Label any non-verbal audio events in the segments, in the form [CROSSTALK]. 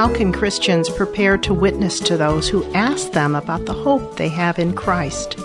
How can Christians prepare to witness to those who ask them about the hope they have in Christ?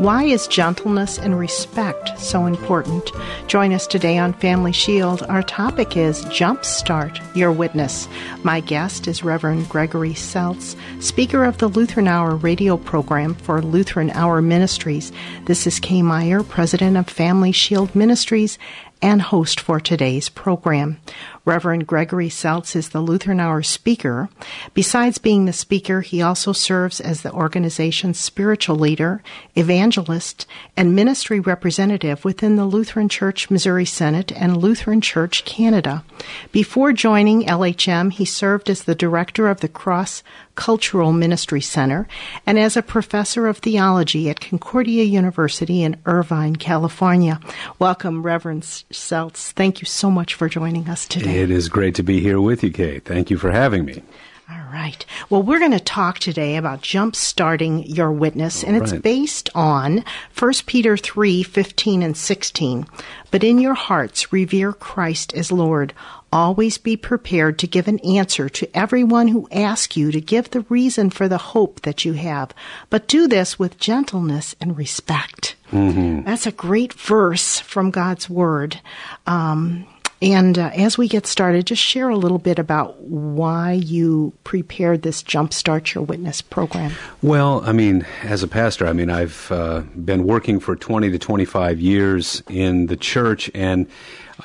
Why is gentleness and respect so important? Join us today on Family Shield. Our topic is Jumpstart Your Witness. My guest is Reverend Gregory Seltz, speaker of the Lutheran Hour radio program for Lutheran Hour Ministries. This is Kay Meyer, president of Family Shield Ministries and host for today's program. Reverend Gregory Seltz is the Lutheran Hour speaker. Besides being the speaker, he also serves as the organization's spiritual leader, evangelist, and ministry representative within the Lutheran Church Missouri Synod and Lutheran Church Canada. Before joining LHM, he served as the director of the Cross Cultural Ministry Center and as a professor of theology at Concordia University in Irvine, California. Welcome, Reverend Seltz. Thank you so much for joining us today. It is great to be here with you, Kate. Thank you for having me. All right. Well, we're going to talk today about jump starting your witness, and it's based on 1 Peter 3 15 and 16. But in your hearts, revere Christ as Lord. Always be prepared to give an answer to everyone who asks you to give the reason for the hope that you have. But do this with gentleness and respect. Mm-hmm. That's a great verse from God's Word. Um, and uh, as we get started, just share a little bit about why you prepared this Jumpstart Your Witness program. Well, I mean, as a pastor, I mean, I've uh, been working for 20 to 25 years in the church, and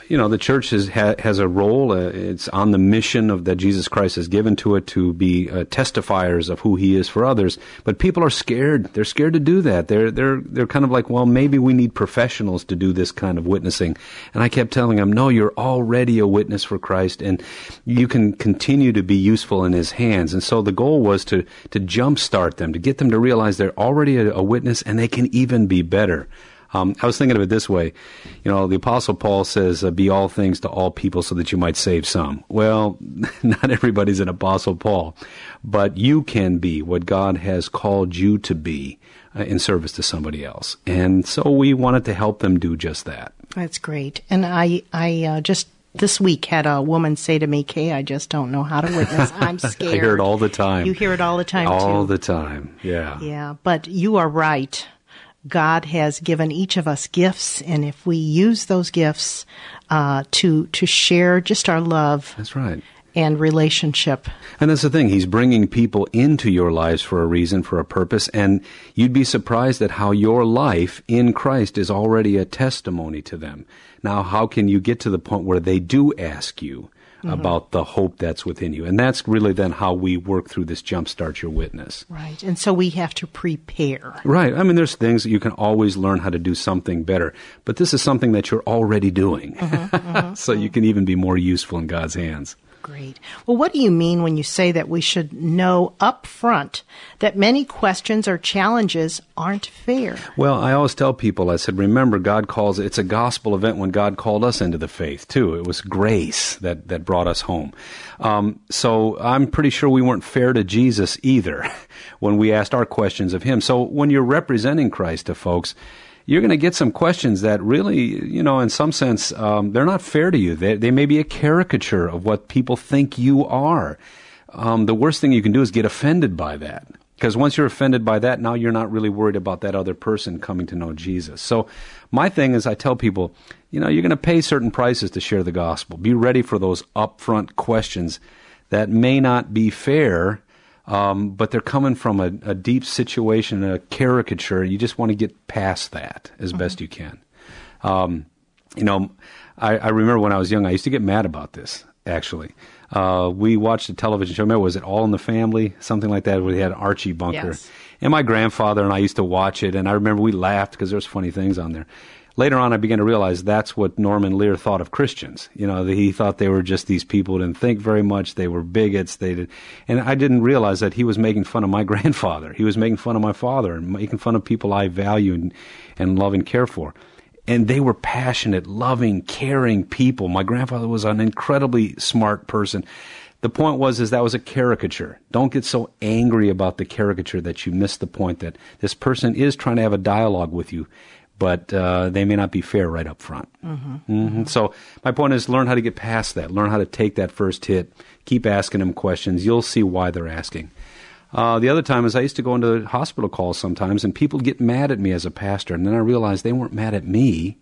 you know, the church has, ha, has a role. Uh, it's on the mission of that Jesus Christ has given to it to be uh, testifiers of who He is for others. But people are scared. They're scared to do that. They're they're they're kind of like, well, maybe we need professionals to do this kind of witnessing. And I kept telling them, no, you're already a witness for Christ, and you can continue to be useful in His hands. And so the goal was to to jumpstart them, to get them to realize they're already a, a witness, and they can even be better. Um, I was thinking of it this way. You know, the Apostle Paul says, uh, Be all things to all people so that you might save some. Well, [LAUGHS] not everybody's an Apostle Paul, but you can be what God has called you to be uh, in service to somebody else. And so we wanted to help them do just that. That's great. And I, I uh, just this week had a woman say to me, Kay, I just don't know how to witness. [LAUGHS] I'm scared. I hear it all the time. You hear it all the time, all too. the time, yeah. Yeah, but you are right. God has given each of us gifts, and if we use those gifts uh, to to share just our love, that's right, and relationship. And that's the thing; He's bringing people into your lives for a reason, for a purpose, and you'd be surprised at how your life in Christ is already a testimony to them. Now, how can you get to the point where they do ask you? mm-hmm. about the hope that's within you. And that's really then how we work through this jumpstart your witness. Right. And so we have to prepare. Right. I mean, there's things that you can always learn how to do something better, but this is something that you're already doing. Mm-hmm, mm-hmm, [LAUGHS] so you can even be more useful in God's hands. Great. Well, what do you mean when you say that we should know up front that many questions or challenges aren't fair? Well, I always tell people, I said, remember, God calls, it's a gospel event when God called us into the faith, too. It was grace that, that brought us home. Um, so I'm pretty sure we weren't fair to Jesus either [LAUGHS] when we asked our questions of Him. So when you're representing Christ to folks, you're going to get some questions that really, you know, in some sense, um, they're not fair to you. They, they may be a caricature of what people think you are. Um, the worst thing you can do is get offended by that. Because once you're offended by that, now you're not really worried about that other person coming to know Jesus. So, my thing is, I tell people, you know, you're going to pay certain prices to share the gospel. Be ready for those upfront questions that may not be fair um, but they're coming from a, a, deep situation, a caricature. You just want to get past that as mm-hmm. best you can. Um, you know, I, I, remember when I was young, I used to get mad about this. Actually, uh, we watched a television show. Remember, was it All in the Family, something like that, where they had Archie Bunker, yes. and my grandfather and I used to watch it, and I remember we laughed because there was funny things on there later on, I began to realize that's what Norman Lear thought of Christians. You know, he thought they were just these people who didn't think very much. They were bigots. They did, and I didn't realize that he was making fun of my [LAUGHS] grandfather. He was making fun of my father and making fun of people I value and, and love and care for. And they were passionate, loving, caring people. My grandfather was an incredibly smart person. The point was is that was a caricature. Don't get so angry about the caricature that you miss the point that this person is trying to have a dialogue with you but uh, they may not be fair right up front. Mm-hmm. Mm-hmm. So my point is, learn how to get past that. Learn how to take that first hit. Keep asking them questions. You'll see why they're asking. Uh, the other time is I used to go into hospital calls sometimes, and people get mad at me as a pastor, and then I realized they weren't mad at me;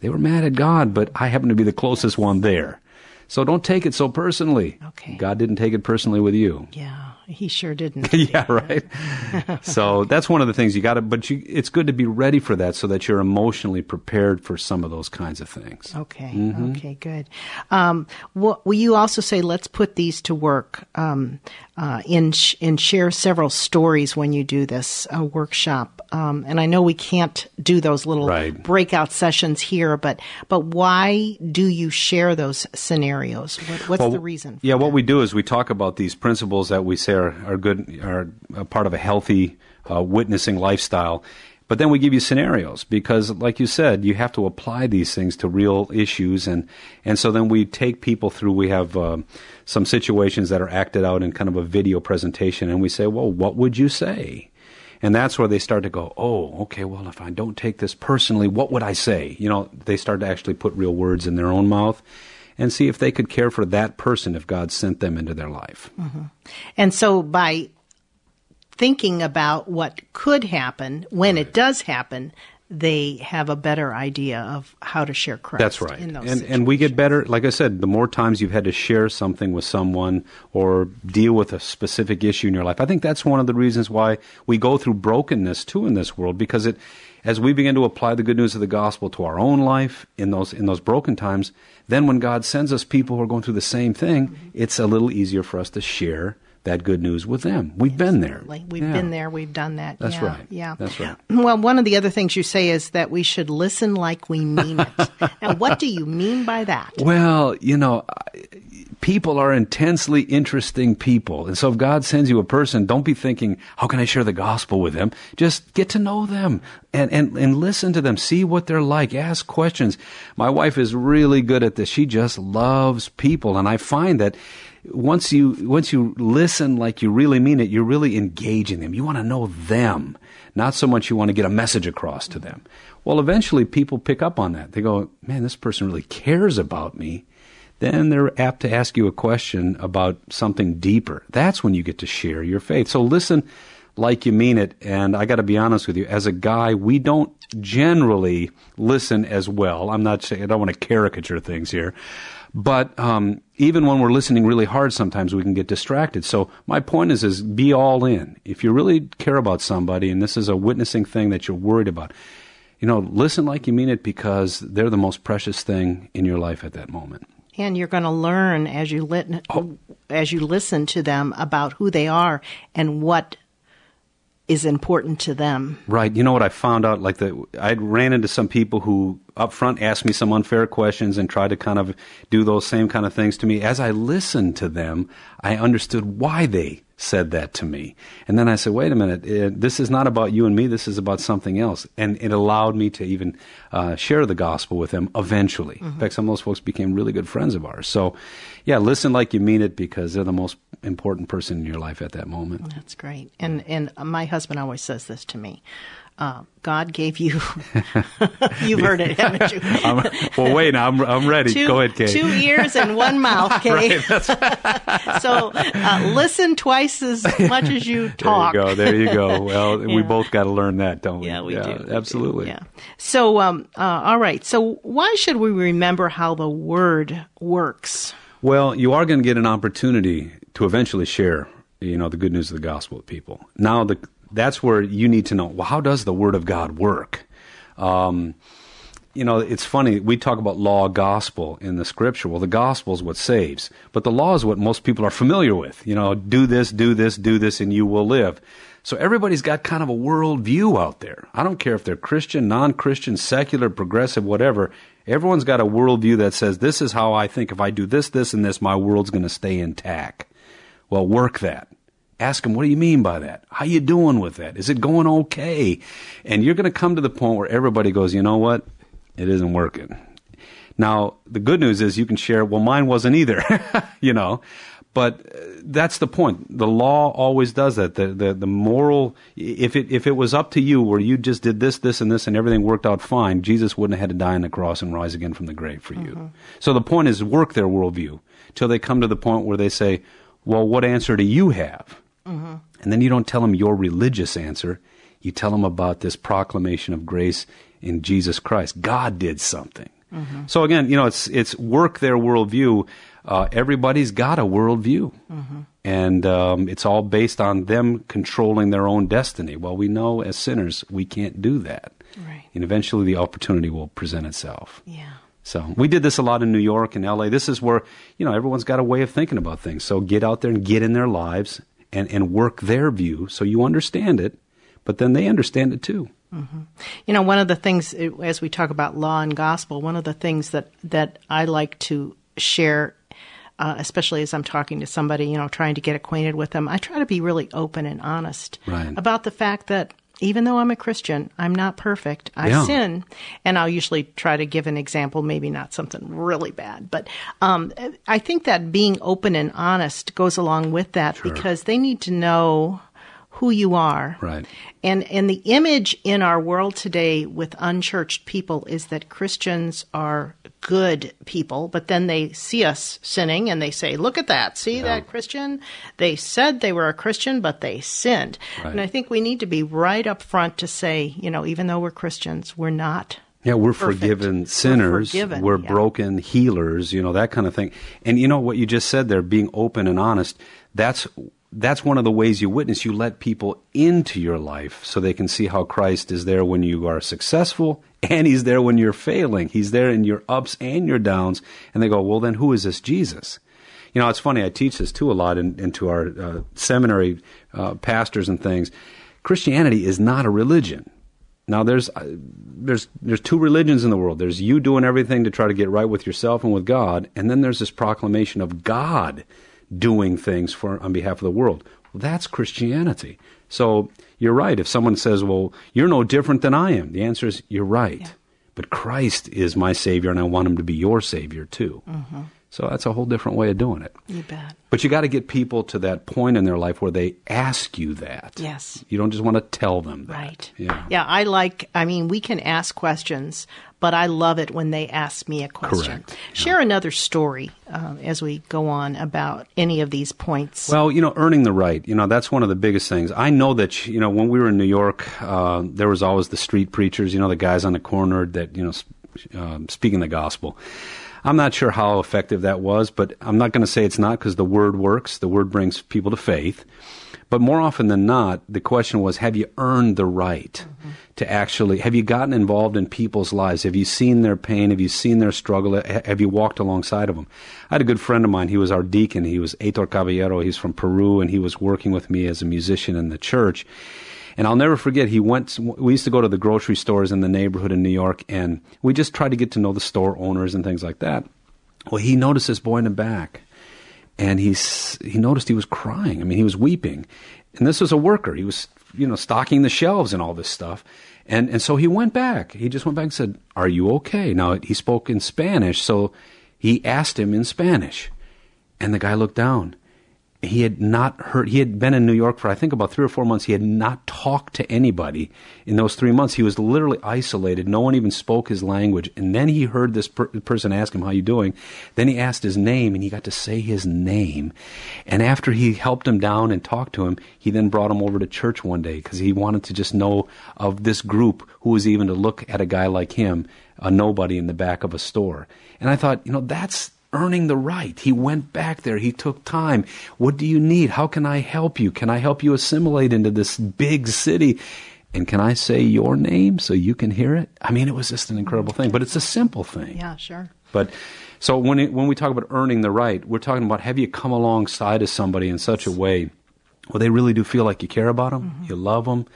they were mad at God. But I happened to be the closest one there, so don't take it so personally. Okay. God didn't take it personally with you. Yeah. He sure didn't. [LAUGHS] yeah, right. [LAUGHS] so that's one of the things you got to. But you, it's good to be ready for that, so that you're emotionally prepared for some of those kinds of things. Okay. Mm-hmm. Okay. Good. Um, what, will you also say? Let's put these to work. Um, uh, in sh- and share several stories when you do this uh, workshop. Um, and I know we can't do those little right. breakout sessions here, but but why do you share those scenarios? What, what's well, the reason? yeah, that? what we do is we talk about these principles that we say are, are good, are a part of a healthy uh, witnessing lifestyle. But then we give you scenarios because, like you said, you have to apply these things to real issues, and and so then we take people through. We have uh, some situations that are acted out in kind of a video presentation, and we say, well, what would you say? And that's where they start to go, oh, okay, well, if I don't take this personally, what would I say? You know, they start to actually put real words in their own mouth and see if they could care for that person if God sent them into their life. Mm-hmm. And so by thinking about what could happen when right. it does happen, they have a better idea of how to share Christ. That's right. and and we get better. Like I said, the more times you've had to share something with someone or deal with a specific issue in your life, I think that's one of the reasons why we go through brokenness too in this world because it as we begin to apply the good news of the gospel to our own life in those in those broken times, then when God sends us people who are going through the same thing, mm-hmm. it's a little easier for us to share that good news with them. We've been there. We've yeah. been there. We've done that. That's yeah, right. Yeah. That's right. [LAUGHS] Well, one of the other things you say is that we should listen like we mean it. [LAUGHS] now, what do you mean by that? Well, you know, people are intensely interesting people. And so if God sends you a person, don't be thinking, how can I share the gospel with them? Just get to know them and, and, and listen to them. See what they're like. Ask questions. My wife is really good at this. She just loves people. And I find that once you once you listen like you really mean it, you're really engaging them. You want to know them, not so much you want to get a message across to them. Well, eventually people pick up on that. They go, "Man, this person really cares about me." Then they're apt to ask you a question about something deeper. That's when you get to share your faith. So listen like you mean it. And I got to be honest with you, as a guy, we don't generally listen as well. I'm not saying I don't want to caricature things here, but um, even when we're listening really hard, sometimes we can get distracted. So my point is, is be all in. If you really care about somebody, and this is a witnessing thing that you're worried about, you know, listen like you mean it because they're the most precious thing in your life at that moment. And you're going to learn as you lit- oh. as you listen to them about who they are and what is important to them. Right. You know what I found out? Like the I ran into some people who up front asked me some unfair questions and tried to kind of do those same kind of things to me. As I listened to them, I understood why they said that to me. And then I said, wait a minute, it, uh, this is not about you and me, this is about something else. And it allowed me to even uh, share the gospel with them eventually. Mm-hmm. In fact, some of those folks became really good friends of ours. So, yeah, listen like you mean it because they're the most important person in your life at that moment. That's great. And, and my husband always says this to me uh, God gave you. [LAUGHS] You've heard it, haven't you? [LAUGHS] well, wait, I'm I'm ready. Two, Go ahead, Kate. Two ears and one mouth, [LAUGHS] Kate. right, so uh, listen twice as much as you talk. There you go. There you go. Well, yeah. we both got to learn that, don't we? Yeah, we yeah, do. Absolutely. do. Yeah. So, um, uh, all right. So, why should we remember how the word works? Well, you are going to get an opportunity to eventually share you know the good news of the gospel with people. Now the that's where you need to know well how does the word of god work? Um, you know it's funny we talk about law gospel in the scripture. Well the gospel is what saves but the law is what most people are familiar with. You know do this do this do this and you will live. So everybody's got kind of a world view out there. I don't care if they're christian non-christian secular progressive whatever. Everyone's got a world view that says this is how i think if i do this this and this my world's going to stay intact. Well work that Ask them, what do you mean by that? How you doing with that? Is it going okay? And you're going to come to the point where everybody goes, you know what? It isn't working. Now, the good news is you can share, well, mine wasn't either, [LAUGHS] you know. But uh, that's the point. The law always does that. The, the, the moral, if it, if it was up to you where you just did this, this, and this, and everything worked out fine, Jesus wouldn't have had to die on the cross and rise again from the grave for you. So the point is work their worldview till they come to the point where they say, well, what answer do you have? And then you don't tell them your religious answer. You tell them about this proclamation of grace in Jesus Christ. God did something. So again, you know, it's it's work their worldview. Uh, everybody's got a worldview, and um, it's all based on them controlling their own destiny. Well, we know as sinners we can't do that, Right. and eventually the opportunity will present itself. Yeah. So we did this a lot in New York and L.A. This is where you know everyone's got a way of thinking about things. So get out there and get in their lives and and work their view so you understand it, but then they understand it too. You know, one of the things as we talk about law and gospel, one of the things that that I like to share, uh, especially as I'm talking to somebody, you know, trying to get acquainted with them, I try to be really open and honest Right. about the fact that even though I'm a Christian, I'm not perfect. I Yeah. sin, and I'll usually try to give an example, maybe not something really bad, but um, I think that being open and honest goes along with that because they need to know who you are. Right. And and the image in our world today with unchurched people is that Christians are good people, but then they see us sinning and they say, "Look at that. See that Christian? They said they were a Christian, but they sinned." Right. And I think we need to be right up front to say, you know, even though we're Christians, we're not. Yeah, we're Perfect. forgiven We're sinners. forgiven, we're yeah. broken healers, you know, that kind of thing. And you know what you just said there, being open and honest, that's that's one of the ways you witness. You let people into your life so they can see how Christ is there when you are successful and he's there when you're failing. He's there in your ups and your downs. And they go, well, then who is this Jesus? You know, it's funny. I teach this too a lot in, into our uh, seminary uh, pastors and things. Christianity is not a religion. Now, there's uh, there's there's two religions in the world. There's you doing everything to try to get right with yourself and with God, and then there's this proclamation of God doing things for on behalf of the world. Well, that's Christianity. So you're right. If someone says, "Well, you're no different than I am," the answer is, "You're right." But Christ is my Savior, and I want Him to be your Savior too. Mm-hmm. So that's a whole different way of doing it. You bet. But you got to get people to that point in their life where they ask you that. Yes. You don't just want to tell them that. Right. Yeah. Yeah, I like, I mean, we can ask questions, but I love it when they ask me a question. Correct. Share another story um, as we go on about any of these points. Well, you know, earning the right, you know, that's one of the biggest things. I know that, you know, when we were in New York, uh, there was always the street preachers, you know, the guys on the corner that, you know, sp- um, speaking the gospel. I'm not sure how effective that was, but I'm not going to say it's not because the word works. The word brings people to faith. But more often than not, the question was, have you earned the right to actually, have you gotten involved in people's lives? Have you seen their pain? Have you seen their struggle? Have you walked alongside of them? I had a good friend of mine. He was our deacon. He was Heitor Caballero. He's from Peru, and he was working with me as a musician in the church. And I'll never forget, he went, we used to go to the grocery stores in the neighborhood in New York, and we just tried to get to know the store owners and things like that. Well, he noticed this boy in the back, and he's, he noticed he was crying. I mean, he was weeping. And this was a worker. He was, you know, stocking the shelves and all this stuff. And, and so he went back. He just went back and said, Are you okay? Now, he spoke in Spanish, so he asked him in Spanish. And the guy looked down. He had not heard, he had been in New York for, I think, about three or four months. He had not talked to anybody in those three months. He was literally isolated. No one even spoke his language. And then he heard this per- person ask him, How you doing? Then he asked his name, and he got to say his name. And after he helped him down and talked to him, he then brought him over to church one day because he wanted to just know of this group who was even to look at a guy like him, a nobody in the back of a store. And I thought, you know, that's earning the right. He went back there. He took time. What do you need? How can I help you? Can I help you assimilate into this big city? And can I say your name so you can hear it? I mean, it was just an incredible thing, but it's a simple thing. yeah, sure. But so when it, when we talk about earning the right, we're talking about have you come alongside of somebody in such a way where they really do feel like you care about them, mm-hmm. you love them,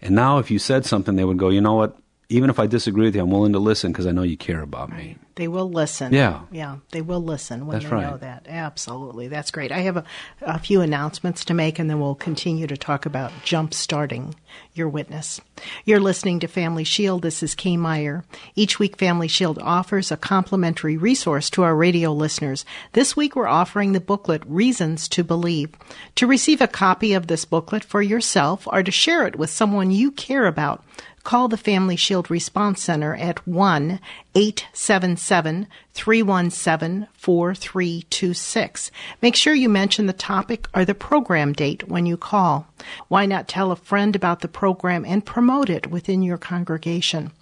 and now if you said something, they would go, you know what? Even if I disagree with you, I'm willing to listen because I know you care about me. They will listen. Yeah. Yeah, they will listen when That's they right. know that. Absolutely. That's great. I have a, a few announcements to make, and then we'll continue to talk about jump starting your witness. You're listening to Family Shield. This is Kay Meyer. Each week, Family Shield offers a complimentary resource to our radio listeners. This week, we're offering the booklet Reasons to Believe. To receive a copy of this booklet for yourself or to share it with someone you care about, call the Family Shield Response Center at 1 877 317 4326. Make sure you mention the topic or the program date when you call. Why not tell a friend about the program and promote it within your congregation?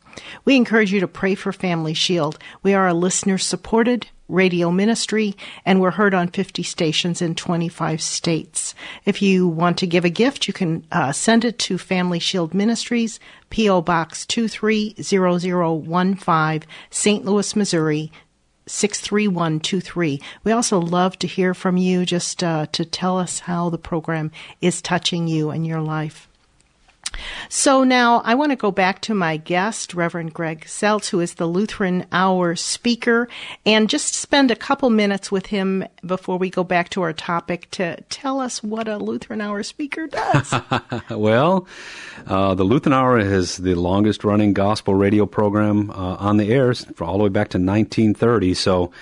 We encourage you to pray for Family Shield. We are a listener supported radio ministry and we're heard on 50 stations in 25 states. If you want to give a gift, you can uh, send it to Family Shield Ministries, P.O. Box 230015, St. Louis, Missouri 63123. We also love to hear from you just uh, to tell us how the program is touching you and your life. So now I want to go back to my guest, Reverend Greg Seltz, who is the Lutheran Hour speaker, and just spend a couple minutes with him before we go back to our topic to tell us what a Lutheran Hour speaker does. [LAUGHS] well, uh, the Lutheran Hour is the longest running gospel radio program uh, on the air for all the way back to 1930. So,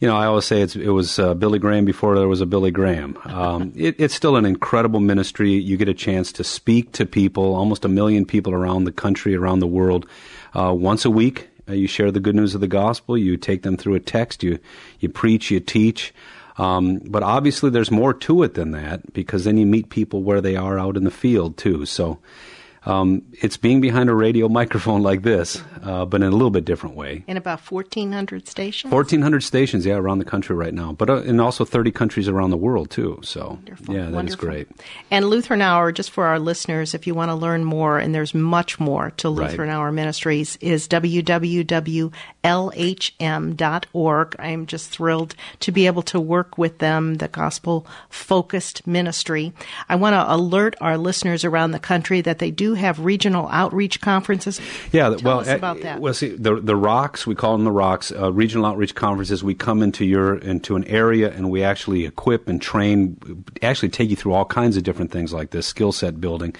you know, I always say it was uh, Billy Graham before there was a Billy Graham. Um, it, it's still an incredible ministry. You get a chance to speak to people, almost a million people around the country, around the world, uh, once a week. Uh, you share the good news of the gospel. You take them through a text. You you preach. You teach. Um, but obviously, there's more to it than that because then you meet people where they are out in the field too. So. Um, it's being behind a radio microphone like this, uh, but in a little bit different way. In about 1,400 stations? 1,400 stations, yeah, around the country right now, but uh, in also 30 countries around the world, too. So, Wonderful. yeah, that is Wonderful. great. And Lutheran Hour, just for our listeners, if you want to learn more, and there's much more to Right. Lutheran Hour Ministries, is www.lhm.org. I'm just thrilled to be able to work with them, the gospel focused ministry. I want to alert our listeners around the country that they do have regional outreach conferences. Yeah, Tell well, us uh, about that. Well, see, the the rocks we call them the rocks. Uh, regional outreach conferences. We come into your into an area and we actually equip and train. Actually, take you through all kinds of different things like this skill set building.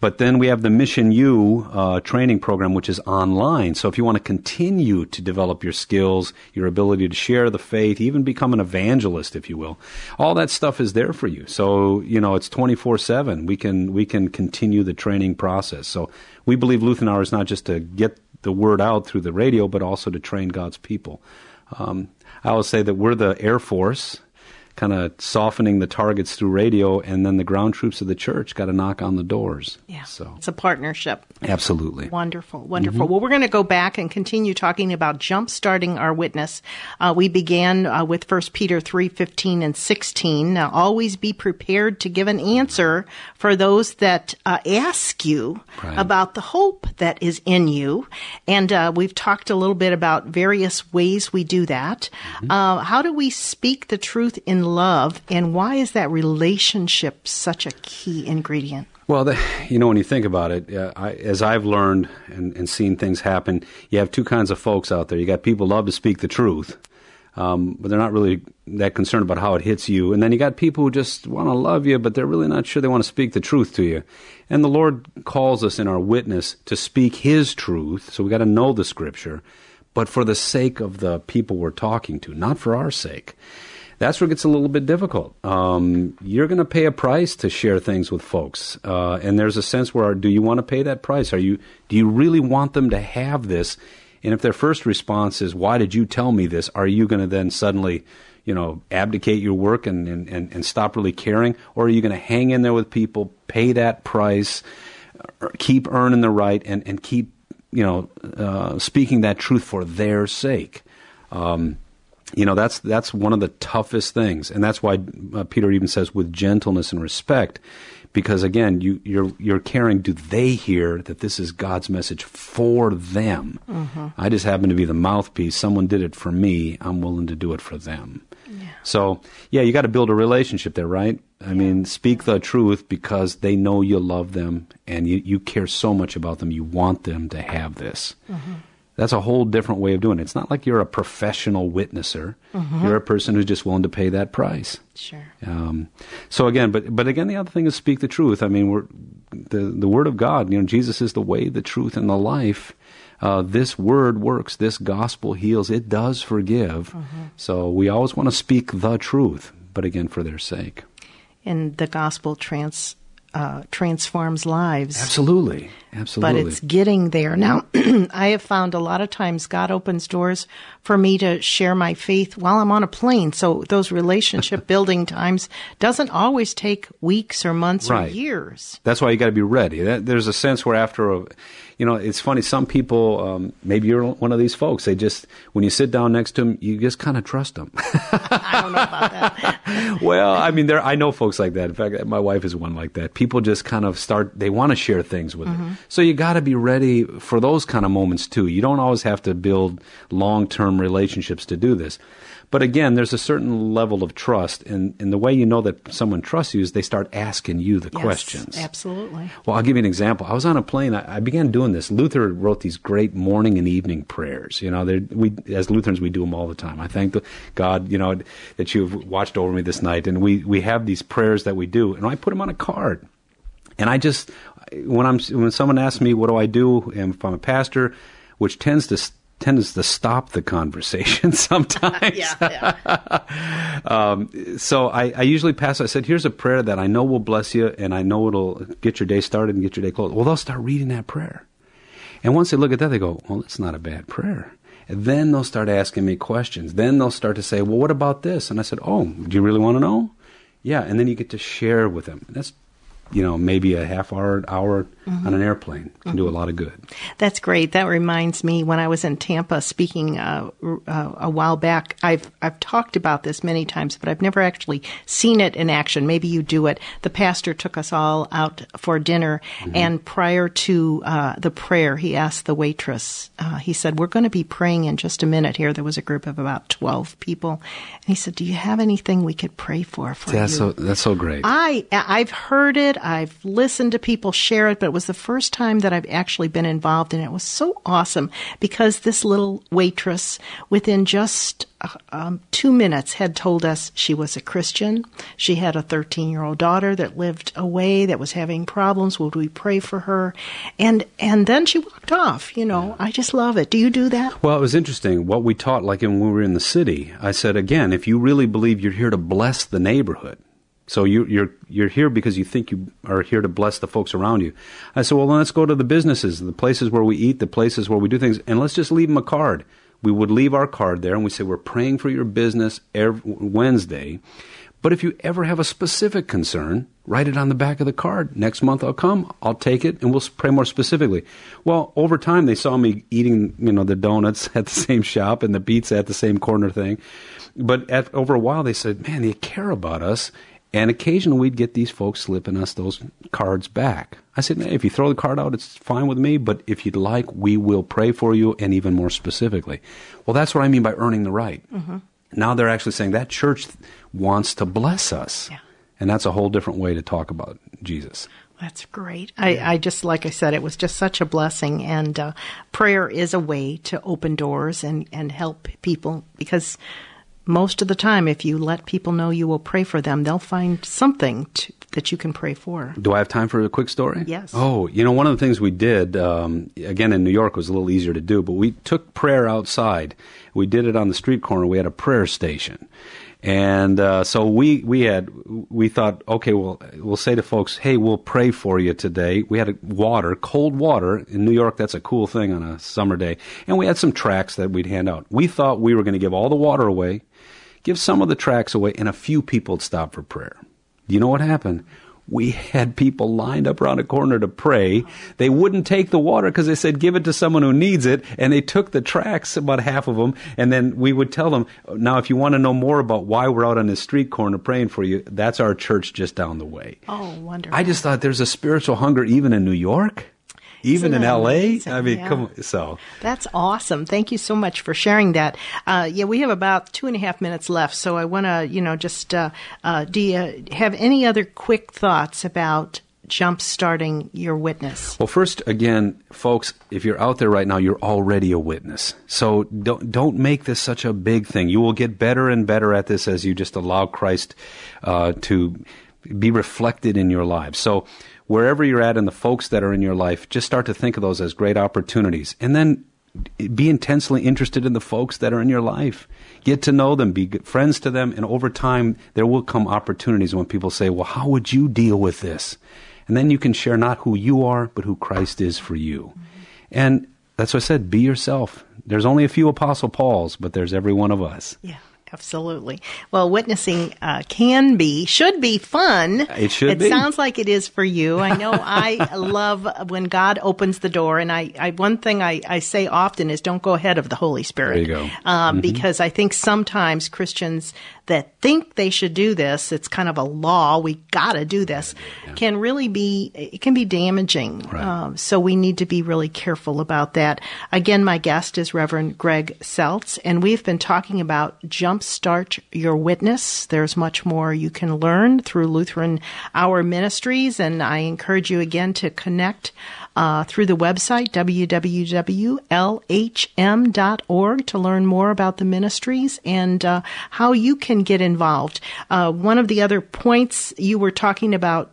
But then we have the Mission U uh, training program, which is online. So if you want to continue to develop your skills, your ability to share the faith, even become an evangelist, if you will, all that stuff is there for you. So you know it's twenty four seven. We can we can continue the training process. So we believe Lutheran Hour is not just to get the word out through the radio, but also to train God's people. Um, I always say that we're the Air Force, kind of softening the targets through radio, and then the ground troops of the church got to knock on the doors. Yeah, So it's a partnership. absolutely. Wonderful, wonderful. Mm-hmm. Well, we're going to go back and continue talking about jump starting our witness. Uh, we began uh, with 1 Peter 3 15 and 16. Now, always be prepared to give an answer for those that uh, ask you Right. about the hope that is in you. And uh, we've talked a little bit about various ways we do that. Mm-hmm. Uh, how do we speak the truth in love, and why is that relationship such a key ingredient? Well, the, you know, when you think about it, uh, I, as I've learned and, and seen things happen, you have two kinds of folks out there. You got people love to speak the truth, um, but they're not really that concerned about how it hits you. And then you got people who just want to love you, but they're really not sure they want to speak the truth to you. And the Lord calls us in our witness to speak His truth, so we got to know the Scripture, but for the sake of the people we're talking to, not for our sake that's where it gets a little bit difficult. Um, you're going to pay a price to share things with folks, uh, and there's a sense where do you want to pay that price? Are you do you really want them to have this? And if their first response is, "Why did you tell me this?" Are you going to then suddenly, you know, abdicate your work and and, and, and stop really caring, or are you going to hang in there with people, pay that price, uh, keep earning the right, and and keep you know uh, speaking that truth for their sake? Um, you know that's that's one of the toughest things. And that's why uh, peter even says with gentleness and respect because again you you're you're caring do they hear that this is god's message for them? I just happen to be the mouthpiece. Someone did it for me. I'm willing to do it for them. So yeah you got to build a relationship there right? I mean speak the truth because they know you love them and you, you care so much about them. You want them to have this That's a whole different way of doing it. It's not like you're a professional witnesser. You're a person who's just willing to pay that price. Sure. Um, so again, but but again, the other thing is speak the truth. I mean, we're the the word of God. You know, Jesus is the way, the truth, and the life. Uh, this word works. This gospel heals. It does forgive. So we always want to speak the truth, but again, for their sake. And the gospel trans uh, transforms lives. Absolutely, absolutely. But it's getting there. Now, [CLEARS THROAT] I have found a lot of times God opens doors for me to share my faith while I'm on a plane. So those relationship [LAUGHS] building times doesn't always take weeks or months Right. or years. That's why you got to be ready. That, there's a sense where after a, you know, it's funny. Some people, um, maybe you're one of these folks. They just when you sit down next to them, you just kind of trust them. [LAUGHS] I don't know about that. [LAUGHS] well, I mean, there I know folks like that. In fact, my wife is one like that. People just kind of start. They want to share things with Mm-hmm. So you got to be ready for those kind of moments too. You don't always have to build long-term relationships to do this. But again, there's a certain level of trust, and, and the way you know that someone trusts you is they start asking you the Yes, questions. Absolutely. Well, I'll give you an example. I was on a plane. I, I began doing this. Luther wrote these great morning and evening prayers. You know, we as Lutherans we do them all the time. I thank the, God, you know, that you've watched over me this night. And we we have these prayers that we do, and I put them on a card. And I just when I'm when someone asks me what do I do, and if I'm a pastor, which tends to tends to stop the conversation [LAUGHS] sometimes. [LAUGHS] Yeah, yeah. [LAUGHS] Um, so I, I usually pass. I said, "Here's a prayer that I know will bless you, and I know it'll get your day started and get your day closed." Well, they'll start reading that prayer, and once they look at that, they go, "Well, it's not a bad prayer." And then they'll start asking me questions. Then they'll start to say, "Well, what about this?" And I said, "Oh, do you really want to know?" Yeah, and then you get to share with them. That's, you know, maybe a half hour, hour on an airplane can do a lot of good. That's great. That reminds me when I was in Tampa speaking uh, uh, a while back. I've I've talked about this many times, but I've never actually seen it in action. Maybe you do it. The pastor took us all out for dinner, and prior to uh, the prayer, he asked the waitress. Uh, he said, "We're going to be praying in just a minute here." There was a group of about twelve people, and he said, "Do you have anything we could pray for for That's you?" so that's so great. I I've heard it. I've listened to people share it, but it was the first time that I've actually been involved, and it was so awesome because this little waitress, within just uh, um, two minutes, had told us she was a Christian. She had a 13 year old daughter that lived away that was having problems. Would we pray for her? And and then she walked off. You know, I just love it. Do you do that? Well, it was interesting what we taught, like when we were in the city. I said again, if you really believe you're here to bless the neighborhood, so you, you're you're here because you think you are here to bless the folks around you. I said, well, let's go to the businesses, the places where we eat, the places where we do things, and let's just leave them a card. We would leave our card there, and we say we're praying for your business every Wednesday. But if you ever have a specific concern, write it on the back of the card. Next month I'll come, I'll take it, and we'll pray more specifically. Well, over time they saw me eating, you know, the donuts [LAUGHS] at the same shop and the pizza at the same corner thing. But at, over a while they said, "Man, they care about us." And occasionally we'd get these folks slipping us those cards back. I said, "Man, if you throw the card out, it's fine with me. But if you'd like, we will pray for you, and even more specifically." Well, that's what I mean by earning the right. Now they're actually saying that church wants to bless us. Yeah. And that's a whole different way to talk about Jesus. That's great. I, I just, like I said, it was just such a blessing. And uh, prayer is a way to open doors and, and help people because most of the time, if you let people know you will pray for them, they'll find something to, that you can pray for. Do I have time for a quick story? Yes. Oh, you know, one of the things we did, um, again in New York, was a little easier to do, but we took prayer outside. We did it on the street corner. We had a prayer station. And uh, so we we had we thought okay well we'll say to folks hey we'll pray for you today we had water cold water in New York that's a cool thing on a summer day and we had some tracts that we'd hand out we thought we were going to give all the water away give some of the tracts away and a few people would stop for prayer you know what happened we had people lined up around a corner to pray. They wouldn't take the water because they said, give it to someone who needs it. And they took the tracts, about half of them. And then we would tell them, now, if you want to know more about why we're out on this street corner praying for you, that's our church just down the way. Oh, wonderful. I just thought there's a spiritual hunger even in New York, even in LA. amazing? I mean, Yeah. come on. So, That's awesome. Thank you so much for sharing that. Uh, yeah, we have about two and a half minutes left, so I want to, you know, just uh, uh, do you have any other quick thoughts about jump starting your witness? Well, first, again, folks, if you're out there right now, you're already a witness. So don't don't make this such a big thing. You will get better and better at this as you just allow Christ uh, to be reflected in your lives. So wherever you're at and the folks that are in your life, just start to think of those as great opportunities. And then be intensely interested in the folks that are in your life. Get to know them, be friends to them, and over time, there will come opportunities when people say, Well, how would you deal with this? And then you can share not who you are, but who Christ is for you. And that's what I said be yourself. There's only a few Apostle Pauls, but there's every one of us. Yeah. Absolutely. Well, witnessing uh, can be, should be fun. It should it be. sounds like it is for you. I know [LAUGHS] I love when God opens the door. And I, I one thing I, I, say often is don't go ahead of the Holy Spirit. There you go. Um, mm-hmm. Because I think sometimes Christians that think they should do this, it's kind of a law, we gotta do this, yeah. can really be, it can be damaging. Right. Um, so we need to be really careful about that. Again, my guest is Reverend Greg Seltz, and we've been talking about Jumpstart Your Witness. There's much more you can learn through Lutheran Hour Ministries, and I encourage you again to connect uh, through the website www.lhm.org to learn more about the ministries and uh, how you can get involved. Uh, one of the other points you were talking about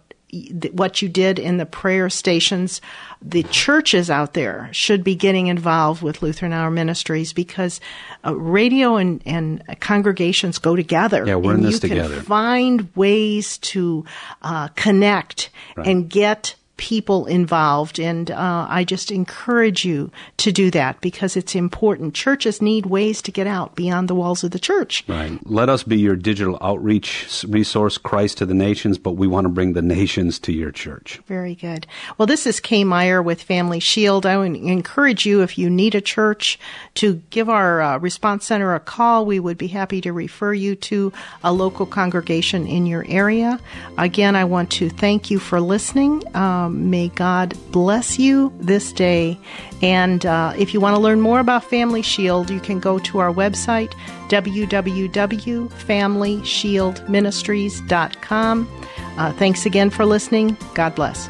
what you did in the prayer stations, the churches out there should be getting involved with Lutheran Hour Ministries because uh, radio and, and congregations go together. Yeah, we're in this together. find ways to uh, connect right. and get people involved. And uh, I just encourage you to do that because it's important. Churches need ways to get out beyond the walls of the church. Right. Let us be your digital outreach resource, Christ to the nations, but we want to bring the nations to your church. Very good. Well, this is Kay Meyer with Family Shield. I would encourage you, if you need a church, to give our uh, response center a call. We would be happy to refer you to a local congregation in your area. Again, I want to thank you for listening. Um, um, may God bless you this day. And uh, if you want to learn more about Family Shield, you can go to our website, www.familyshieldministries.com. Uh, thanks again for listening. God bless.